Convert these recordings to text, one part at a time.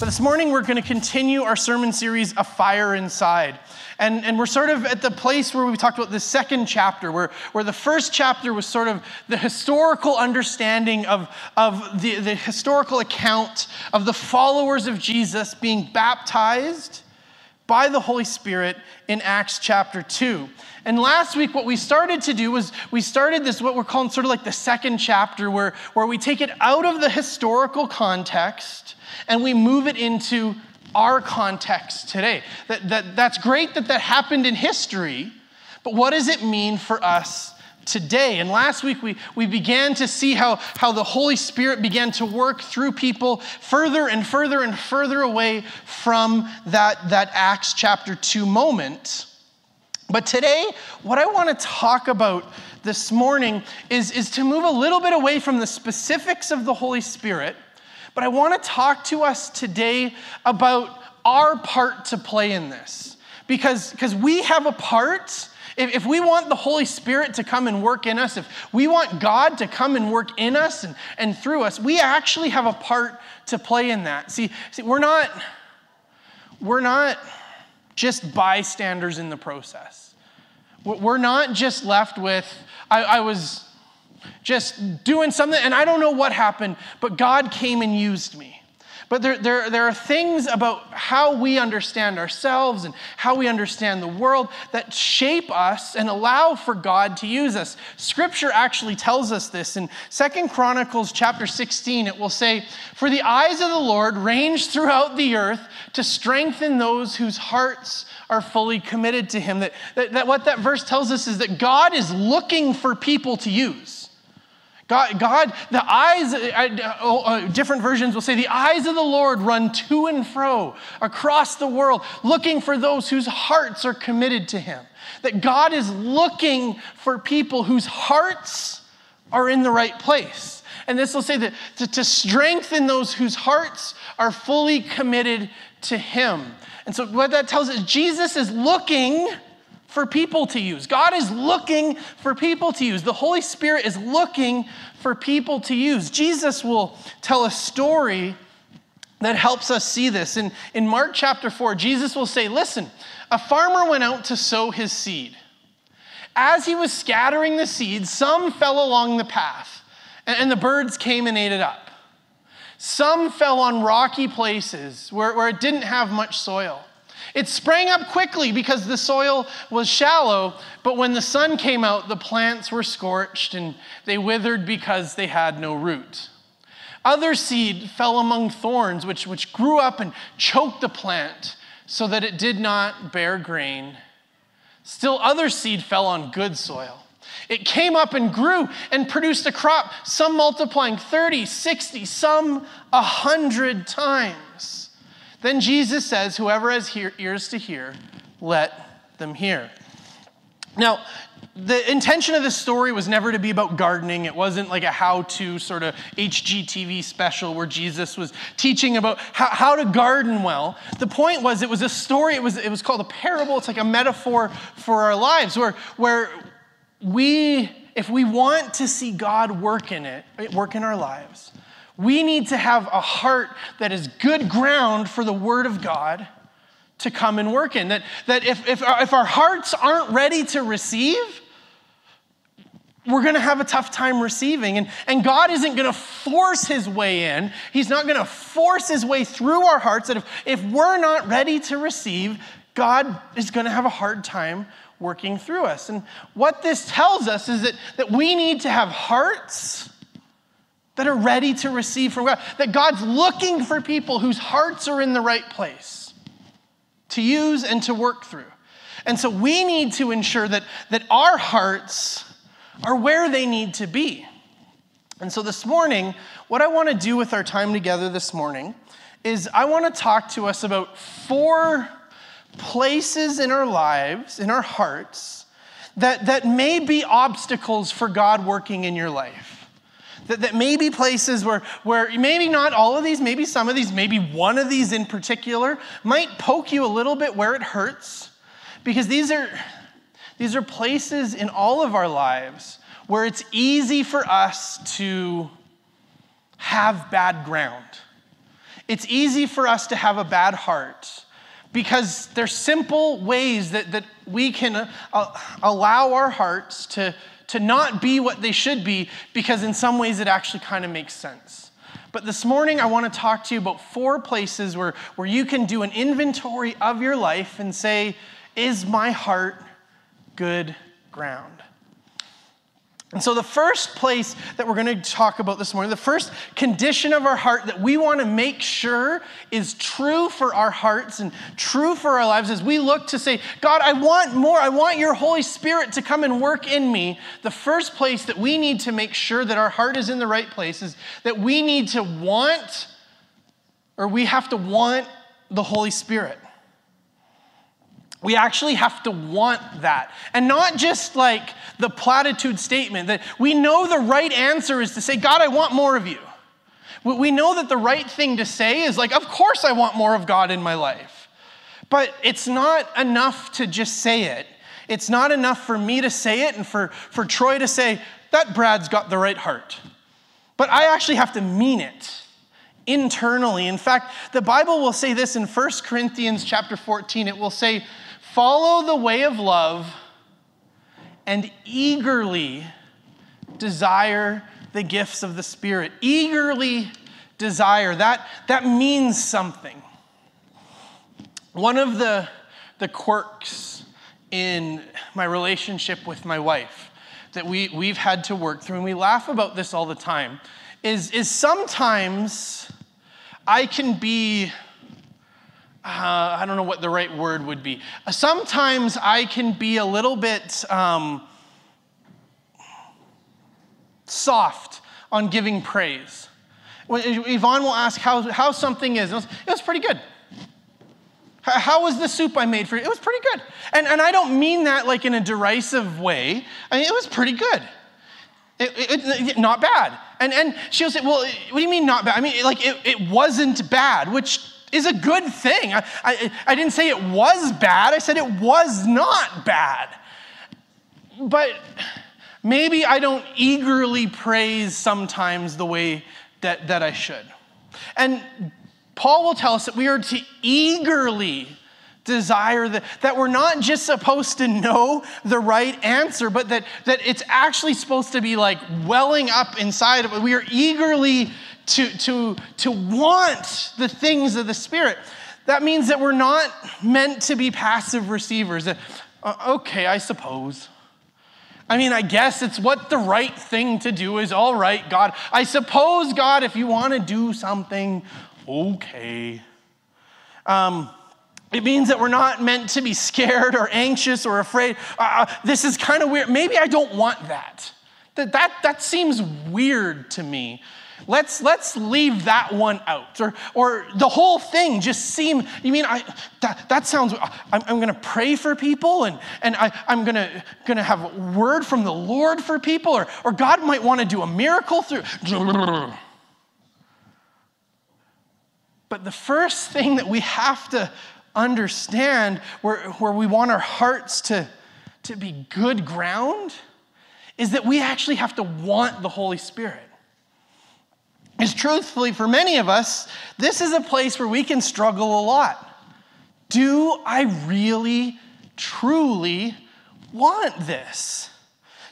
But this morning, we're going to continue our sermon series, A Fire Inside. And, and we're sort of at the place where we talked about the second chapter, where, where the first chapter was sort of the historical understanding of, of the, the historical account of the followers of Jesus being baptized by the Holy Spirit in Acts chapter 2. And last week, what we started to do was we started this, what we're calling sort of like the second chapter, where, where we take it out of the historical context and we move it into our context today. That, that, that's great that that happened in history, but what does it mean for us today? And last week we, we began to see how, how the Holy Spirit began to work through people further and further and further away from that, that Acts chapter 2 moment. But today, what I want to talk about this morning is, is to move a little bit away from the specifics of the Holy Spirit but I want to talk to us today about our part to play in this. Because, because we have a part. If, if we want the Holy Spirit to come and work in us, if we want God to come and work in us and, and through us, we actually have a part to play in that. See, see we're not, we're not just bystanders in the process. We're not just left with, I, I was just doing something, and I don't know what happened, but God came and used me. But there, there, there are things about how we understand ourselves and how we understand the world that shape us and allow for God to use us. Scripture actually tells us this. In Second Chronicles chapter 16, it will say, For the eyes of the Lord range throughout the earth to strengthen those whose hearts are fully committed to him. That, that, that what that verse tells us is that God is looking for people to use. God, God the eyes, uh, uh, uh, different versions will say, the eyes of the Lord run to and fro across the world, looking for those whose hearts are committed to Him. That God is looking for people whose hearts are in the right place. And this will say that to, to strengthen those whose hearts are fully committed to Him. And so, what that tells us, Jesus is looking for people to use. God is looking for people to use. The Holy Spirit is looking for people to use. Jesus will tell a story that helps us see this. In, in Mark chapter 4, Jesus will say, Listen, a farmer went out to sow his seed. As he was scattering the seed, some fell along the path, and, and the birds came and ate it up. Some fell on rocky places where, where it didn't have much soil. It sprang up quickly because the soil was shallow, but when the sun came out, the plants were scorched and they withered because they had no root. Other seed fell among thorns, which, which grew up and choked the plant so that it did not bear grain. Still, other seed fell on good soil. It came up and grew and produced a crop, some multiplying 30, 60, some 100 times. Then Jesus says, Whoever has hear, ears to hear, let them hear. Now, the intention of this story was never to be about gardening. It wasn't like a how to sort of HGTV special where Jesus was teaching about how, how to garden well. The point was, it was a story, it was, it was called a parable. It's like a metaphor for our lives where, where we, if we want to see God work in it, work in our lives, we need to have a heart that is good ground for the Word of God to come and work in. That, that if, if, our, if our hearts aren't ready to receive, we're going to have a tough time receiving. And, and God isn't going to force his way in. He's not going to force his way through our hearts. That if, if we're not ready to receive, God is going to have a hard time working through us. And what this tells us is that, that we need to have hearts that are ready to receive from God. That God's looking for people whose hearts are in the right place to use and to work through. And so we need to ensure that, that our hearts are where they need to be. And so this morning, what I want to do with our time together this morning is I want to talk to us about four places in our lives, in our hearts, that, that may be obstacles for God working in your life. That, that may be places where, where maybe not all of these, maybe some of these, maybe one of these in particular might poke you a little bit where it hurts. Because these are, these are places in all of our lives where it's easy for us to have bad ground. It's easy for us to have a bad heart because there's simple ways that, that we can uh, allow our hearts to, to not be what they should be because in some ways it actually kind of makes sense. But this morning, I want to talk to you about four places where, where you can do an inventory of your life and say, Is my heart good ground? And so, the first place that we're going to talk about this morning, the first condition of our heart that we want to make sure is true for our hearts and true for our lives as we look to say, God, I want more. I want your Holy Spirit to come and work in me. The first place that we need to make sure that our heart is in the right place is that we need to want, or we have to want the Holy Spirit. We actually have to want that. And not just like the platitude statement that we know the right answer is to say, God, I want more of you. We know that the right thing to say is like, of course I want more of God in my life. But it's not enough to just say it. It's not enough for me to say it and for, for Troy to say, that Brad's got the right heart. But I actually have to mean it internally. In fact, the Bible will say this in 1 Corinthians chapter 14. It will say, Follow the way of love and eagerly desire the gifts of the Spirit. Eagerly desire. That, that means something. One of the, the quirks in my relationship with my wife that we, we've had to work through, and we laugh about this all the time, is, is sometimes I can be uh, I don't know what the right word would be. Sometimes I can be a little bit um, soft on giving praise. When Yvonne will ask how, how something is, it was, it was pretty good. How was the soup I made for you? It was pretty good. And, and I don't mean that like in a derisive way. I mean, it was pretty good. It, it, it, not bad. And, and she'll say, well, what do you mean not bad? I mean, like, it, it wasn't bad, which is a good thing. I, I, I didn't say it was bad, I said it was not bad. But maybe I don't eagerly praise sometimes the way that, that I should. And Paul will tell us that we are to eagerly desire that, that we're not just supposed to know the right answer, but that, that it's actually supposed to be like welling up inside of it. We are eagerly to, to, to want the things of the Spirit. That means that we're not meant to be passive receivers. Uh, okay, I suppose. I mean, I guess it's what the right thing to do is. All right, God. I suppose, God, if you want to do something, okay. Um, it means that we're not meant to be scared or anxious or afraid. Uh, uh this is kind of weird. Maybe I don't want that. That, that. that seems weird to me. Let's, let's leave that one out. Or, or the whole thing just seem, you mean, I, that, that sounds, I'm, I'm going to pray for people and, and I, I'm going to gonna have a word from the Lord for people, or, or God might want to do a miracle through. But the first thing that we have to understand where, where we want our hearts to, to be good ground is that we actually have to want the Holy Spirit is truthfully, for many of us, this is a place where we can struggle a lot. Do I really, truly want this?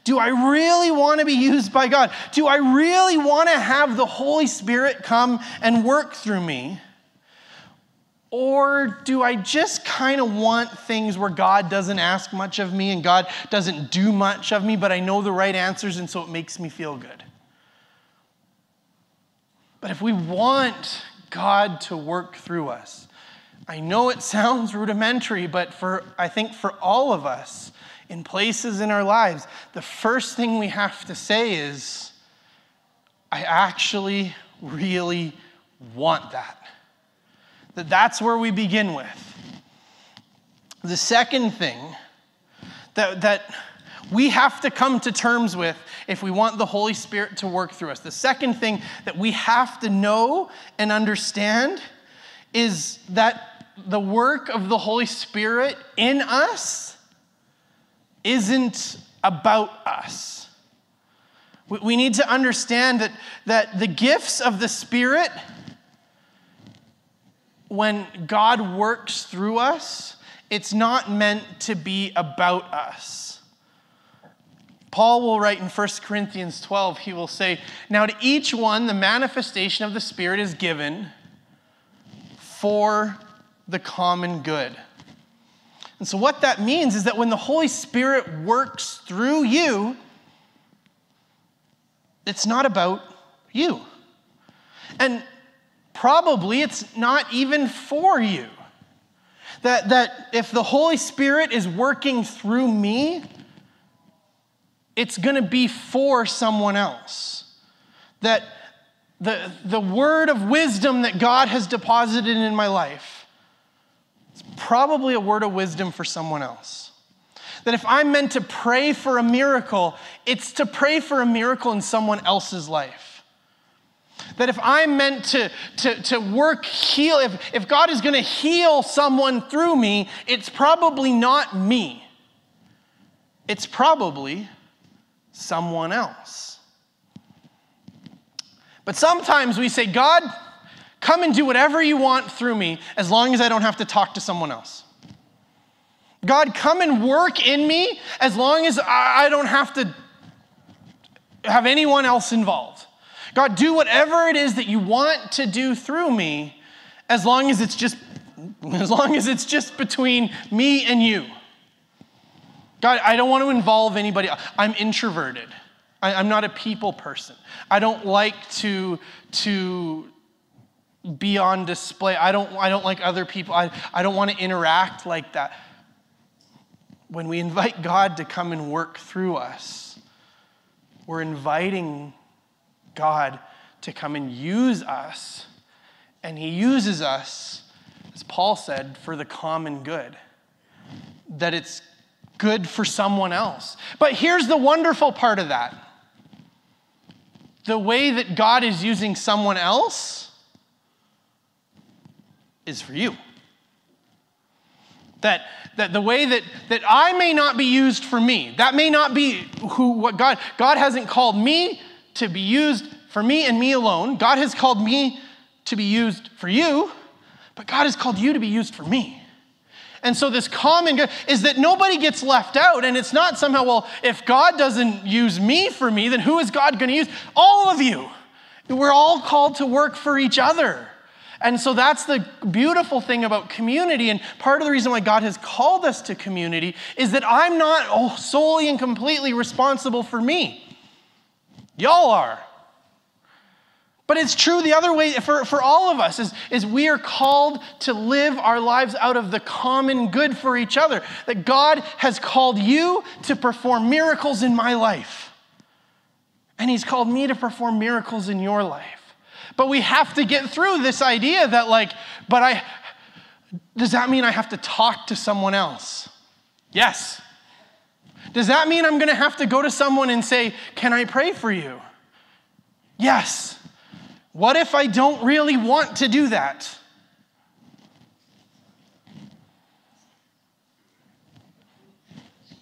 Do I really want to be used by God? Do I really want to have the Holy Spirit come and work through me? Or do I just kind of want things where God doesn't ask much of me and God doesn't do much of me, but I know the right answers and so it makes me feel good? But if we want God to work through us, I know it sounds rudimentary, but for I think for all of us in places in our lives, the first thing we have to say is, I actually really want that. That that's where we begin with. The second thing that, that we have to come to terms with if we want the Holy Spirit to work through us. The second thing that we have to know and understand is that the work of the Holy Spirit in us isn't about us. We need to understand that, that the gifts of the Spirit, when God works through us, it's not meant to be about us. Paul will write in 1 Corinthians 12, he will say, Now to each one the manifestation of the Spirit is given for the common good. And so, what that means is that when the Holy Spirit works through you, it's not about you. And probably it's not even for you. That, that if the Holy Spirit is working through me, it's going to be for someone else. That the, the word of wisdom that God has deposited in my life is probably a word of wisdom for someone else. That if I'm meant to pray for a miracle, it's to pray for a miracle in someone else's life. That if I'm meant to, to, to work, heal, if, if God is going to heal someone through me, it's probably not me. It's probably someone else. But sometimes we say, God, come and do whatever you want through me as long as I don't have to talk to someone else. God, come and work in me as long as I don't have to have anyone else involved. God, do whatever it is that you want to do through me as long as it's just as long as it's just between me and you. God, I don't want to involve anybody. I'm introverted. I, am not a people person. I don't like to, to be on display. I don't, I don't like other people. I, I don't want to interact like that. When we invite God to come and work through us, we're inviting God to come and use us. And He uses us, as Paul said, for the common good. That it's good for someone else. But here's the wonderful part of that the way that God is using someone else is for you. That, that the way that, that I may not be used for me, that may not be who what God, God hasn't called me to be used for me and me alone. God has called me to be used for you, but God has called you to be used for me. And so, this common good is that nobody gets left out. And it's not somehow, well, if God doesn't use me for me, then who is God going to use? All of you. We're all called to work for each other. And so that's the beautiful thing about community. And part of the reason why God has called us to community is that I'm not oh, solely and completely responsible for me. Y'all are. But it's true the other way for, for all of us is, is we are called to live our lives out of the common good for each other. That God has called you to perform miracles in my life. And He's called me to perform miracles in your life. But we have to get through this idea that, like, but I, does that mean I have to talk to someone else? Yes. Does that mean I'm gonna have to go to someone and say, Can I pray for you? Yes. What if I don't really want to do that?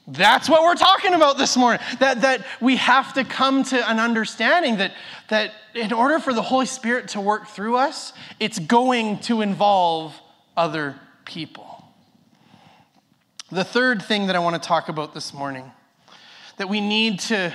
That's what we're talking about this morning. That, that we have to come to an understanding that, that in order for the Holy Spirit to work through us, it's going to involve other people. The third thing that I want to talk about this morning that we need to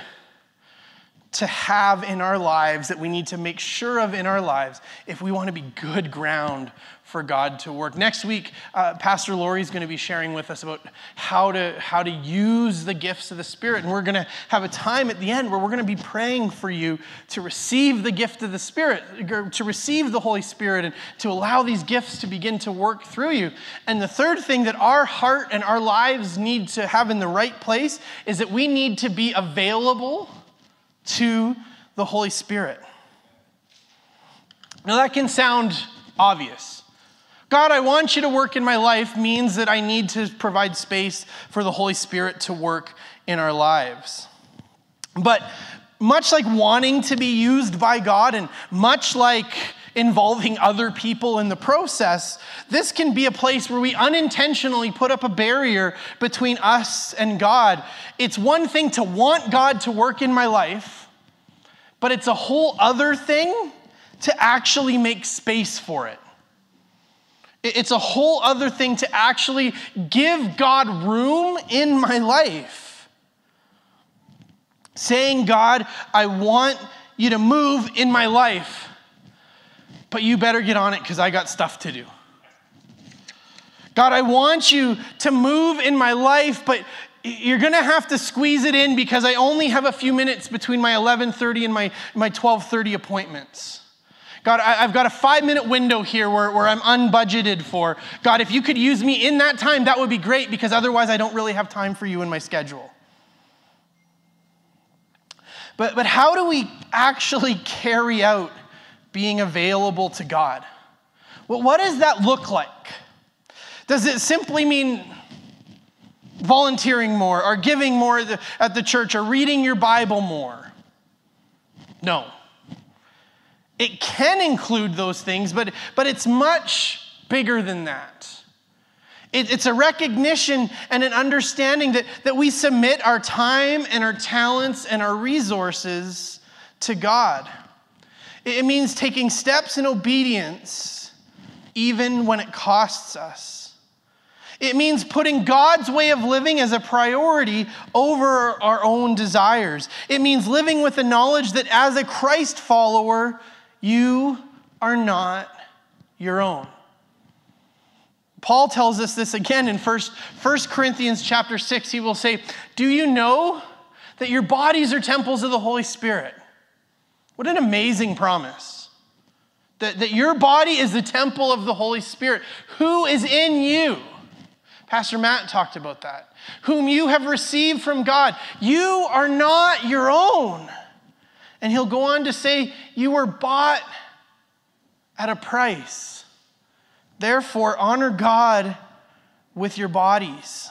to have in our lives, that we need to make sure of in our lives if we want to be good ground for God to work. Next week, uh, Pastor Lori is going to be sharing with us about how to, how to use the gifts of the Spirit. And we're going to have a time at the end where we're going to be praying for you to receive the gift of the Spirit, to receive the Holy Spirit, and to allow these gifts to begin to work through you. And the third thing that our heart and our lives need to have in the right place is that we need to be available to the Holy Spirit. Now, that can sound obvious. God, I want you to work in my life means that I need to provide space for the Holy Spirit to work in our lives. But much like wanting to be used by God, and much like involving other people in the process, this can be a place where we unintentionally put up a barrier between us and God. It's one thing to want God to work in my life, but it's a whole other thing to actually make space for it. It's a whole other thing to actually give God room in my life. Saying, God, I want you to move in my life, but you better get on it because I got stuff to do. God, I want you to move in my life, but you're going to have to squeeze it in because I only have a few minutes between my 11:30 and my, my 12:30 appointments. God, I, have got a five minute window here where, where I'm unbudgeted for. God, if you could use me in that time, that would be great because otherwise I don't really have time for you in my schedule. But, but how do we actually carry out being available to God? Well, what does that look like? Does it simply mean volunteering more or giving more at the, church or reading your Bible more? No. It can include those things, but, but it's much bigger than that. It, it's a recognition and an understanding that, that we submit our time and our talents and our resources to God. It means taking steps in obedience, even when it costs us. It means putting God's way of living as a priority over our own desires. It means living with the knowledge that as a Christ follower, you are not your own. Paul tells us this again in 1, 1 Corinthians chapter 6. He will say, Do you know that your bodies are temples of the Holy Spirit? What an amazing promise. That, that your body is the temple of the Holy Spirit. Who is in you? Pastor Matt talked about that. Whom you have received from God. You are not your own. And he'll go on to say, You were bought at a price. Therefore, honor God with your bodies.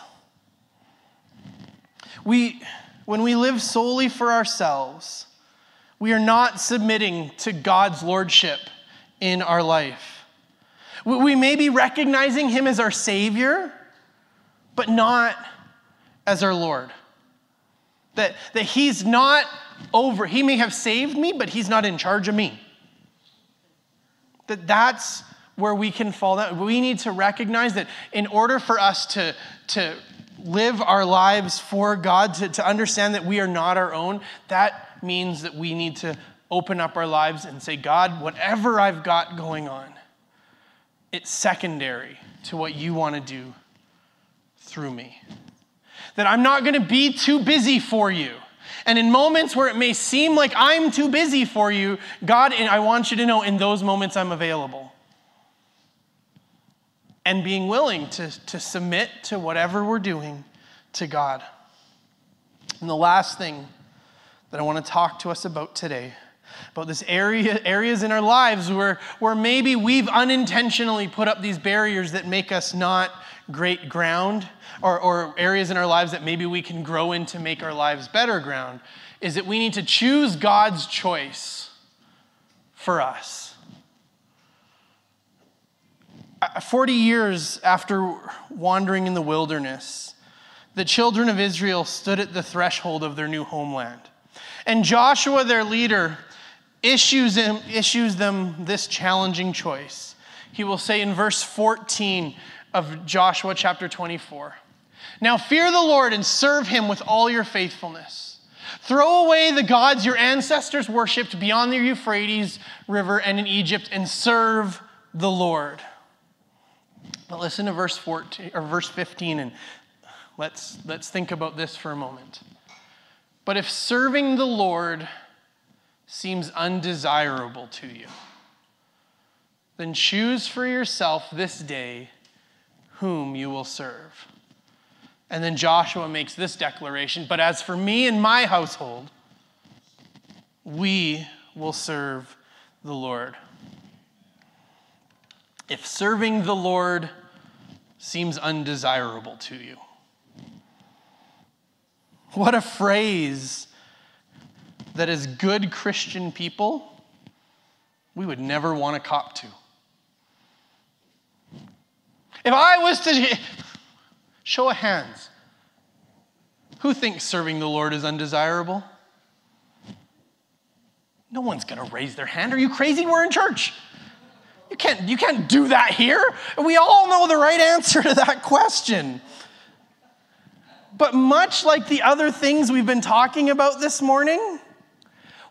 We, when we live solely for ourselves, we are not submitting to God's lordship in our life. We may be recognizing Him as our Savior, but not as our Lord. That, that He's not over. He may have saved me, but he's not in charge of me. That that's where we can fall down. We need to recognize that in order for us to, to live our lives for God, to, to understand that we are not our own, that means that we need to open up our lives and say, God, whatever I've got going on, it's secondary to what you want to do through me. That I'm not going to be too busy for you. And in moments where it may seem like I'm too busy for you, God, I want you to know in those moments I'm available. And being willing to, to submit to whatever we're doing to God. And the last thing that I want to talk to us about today about this area areas in our lives where, where maybe we've unintentionally put up these barriers that make us not great ground or, or areas in our lives that maybe we can grow in to make our lives better ground is that we need to choose God's choice for us. Uh, 40 years after wandering in the wilderness, the children of Israel stood at the threshold of their new homeland. And Joshua, their leader, issues them, issues them this challenging choice. He will say in verse 14 of Joshua chapter 24 Now fear the Lord and serve him with all your faithfulness. Throw away the gods your ancestors worshipped beyond the Euphrates River and in Egypt and serve the Lord. But listen to verse 14 or verse 15 and let's let's think about this for a moment. But if serving the Lord seems undesirable to you, then choose for yourself this day whom you will serve. And then Joshua makes this declaration But as for me and my household, we will serve the Lord. if serving the Lord seems undesirable to you. What a phrase that as good Christian people, we would never want to cop to. If I was to show of hands, who thinks serving the Lord is undesirable? No one's going to raise their hand. Are you crazy? We're in church. You can't, you can't do that here. We all know the right answer to that question. But much like the other things we've been talking about this morning,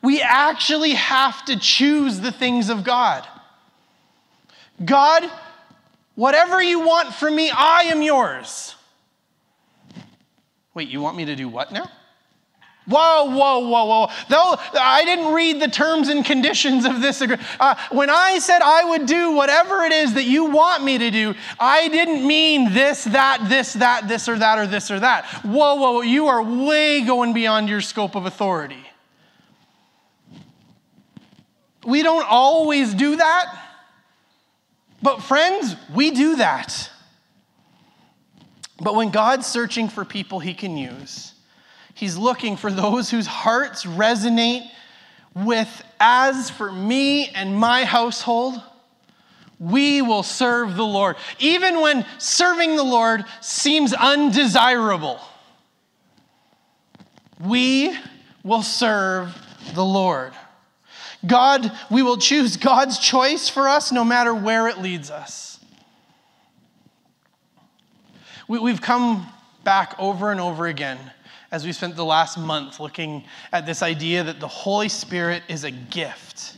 we actually have to choose the things of God. God, whatever you want from me, I am yours. Wait, you want me to do what now? Whoa, whoa, whoa, whoa. Though I didn't read the terms and conditions of this agreement. Uh, when I said I would do whatever it is that you want me to do, I didn't mean this, that, this, that, this, or that, or this, or that. Whoa, whoa, you are way going beyond your scope of authority. We don't always do that, but friends, we do that. But when God's searching for people he can use, he's looking for those whose hearts resonate with, as for me and my household, we will serve the Lord. Even when serving the Lord seems undesirable, we will serve the Lord. God, we will choose God's choice for us no matter where it leads us. We, have come back over and over again as we spent the last month looking at this idea that the Holy Spirit is a gift,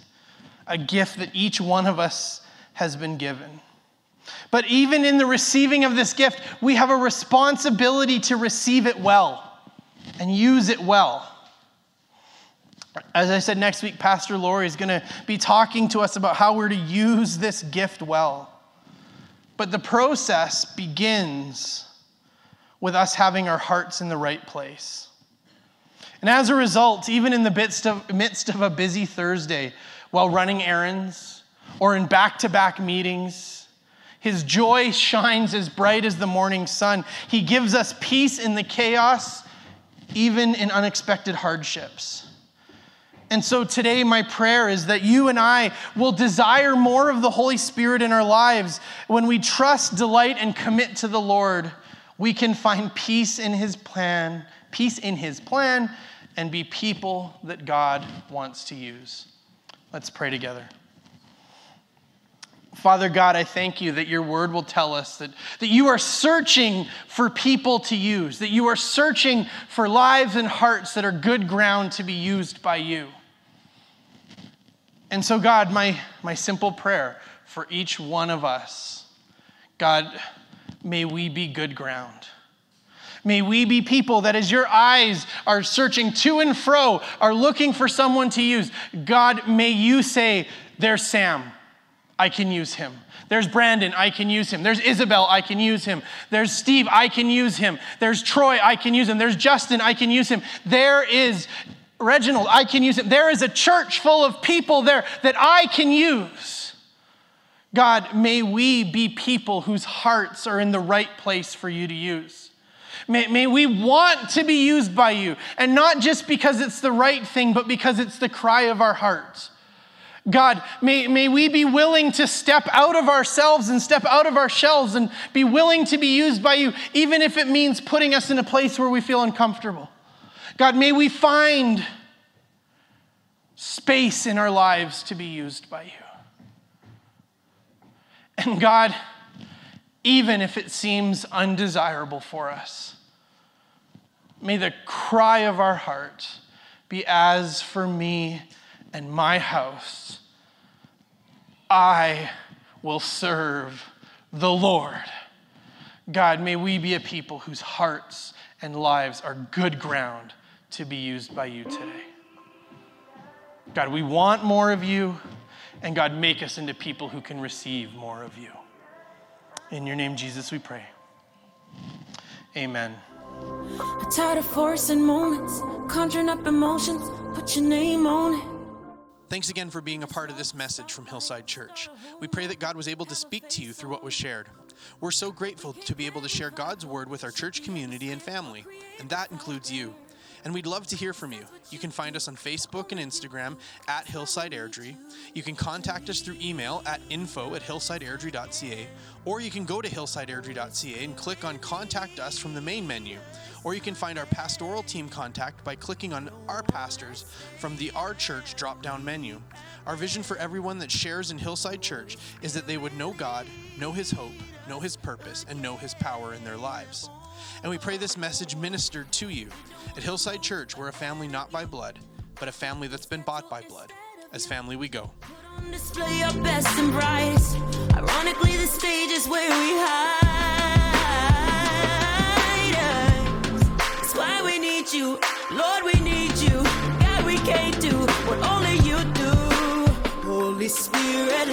a gift that each one of us has been given. But even in the receiving of this gift, we have a responsibility to receive it well and use it well. As I said, next week, Pastor Lori is going to be talking to us about how we're to use this gift well. But the process begins with us having our hearts in the right place. And as a result, even in the midst of, midst of a busy Thursday, while running errands or in back to back meetings, his joy shines as bright as the morning sun. He gives us peace in the chaos, even in unexpected hardships. And so today, my prayer is that you and I will desire more of the Holy Spirit in our lives. When we trust, delight, and commit to the Lord, we can find peace in His plan, peace in His plan, and be people that God wants to use. Let's pray together. Father God, I thank you that your word will tell us that, that you are searching for people to use, that you are searching for lives and hearts that are good ground to be used by you. And so, God, my, my simple prayer for each one of us God, may we be good ground. May we be people that, as your eyes are searching to and fro, are looking for someone to use. God, may you say, There's Sam, I can use him. There's Brandon, I can use him. There's Isabel, I can use him. There's Steve, I can use him. There's Troy, I can use him. There's Justin, I can use him. There is Reginald, I can use it. There is a church full of people there that I can use. God, may we be people whose hearts are in the right place for you to use. May, may, we want to be used by you, and not just because it's the right thing, but because it's the cry of our hearts. God, may, may we be willing to step out of ourselves and step out of our shells and be willing to be used by you, even if it means putting us in a place where we feel uncomfortable. God, may we find space in our lives to be used by you. And God, even if it seems undesirable for us, may the cry of our heart be as for me and my house, I will serve the Lord. God, may we be a people whose hearts and lives are good ground to be used by you today. God, we want more of you, and God, make us into people who can receive more of you. In your name, Jesus, we pray. Amen. I'm tired of forcing moments, conjuring up emotions, put your name on it. Thanks again for being a part of this message from Hillside Church. We pray that God was able to speak to you through what was shared. We're so grateful to be able to share God's word with our church community and family, and that includes you. And we'd love to hear from you. You can find us on Facebook and Instagram at Hillside Airdrie. You can contact us through email at info at hillsideairdrie.ca, or you can go to hillsideairdrie.ca and click on Contact Us from the main menu. Or you can find our pastoral team contact by clicking on Our Pastors from the Our Church drop down menu. Our vision for everyone that shares in Hillside Church is that they would know God, know His hope, know His purpose, and know His power in their lives. And we pray this message ministered to you. At Hillside Church, we're a family not by blood, but a family that's been bought by blood. As family, we go. Ironically, the stage is where we hide you, Lord. We need you. God, we can't do what only you do. Holy Spirit,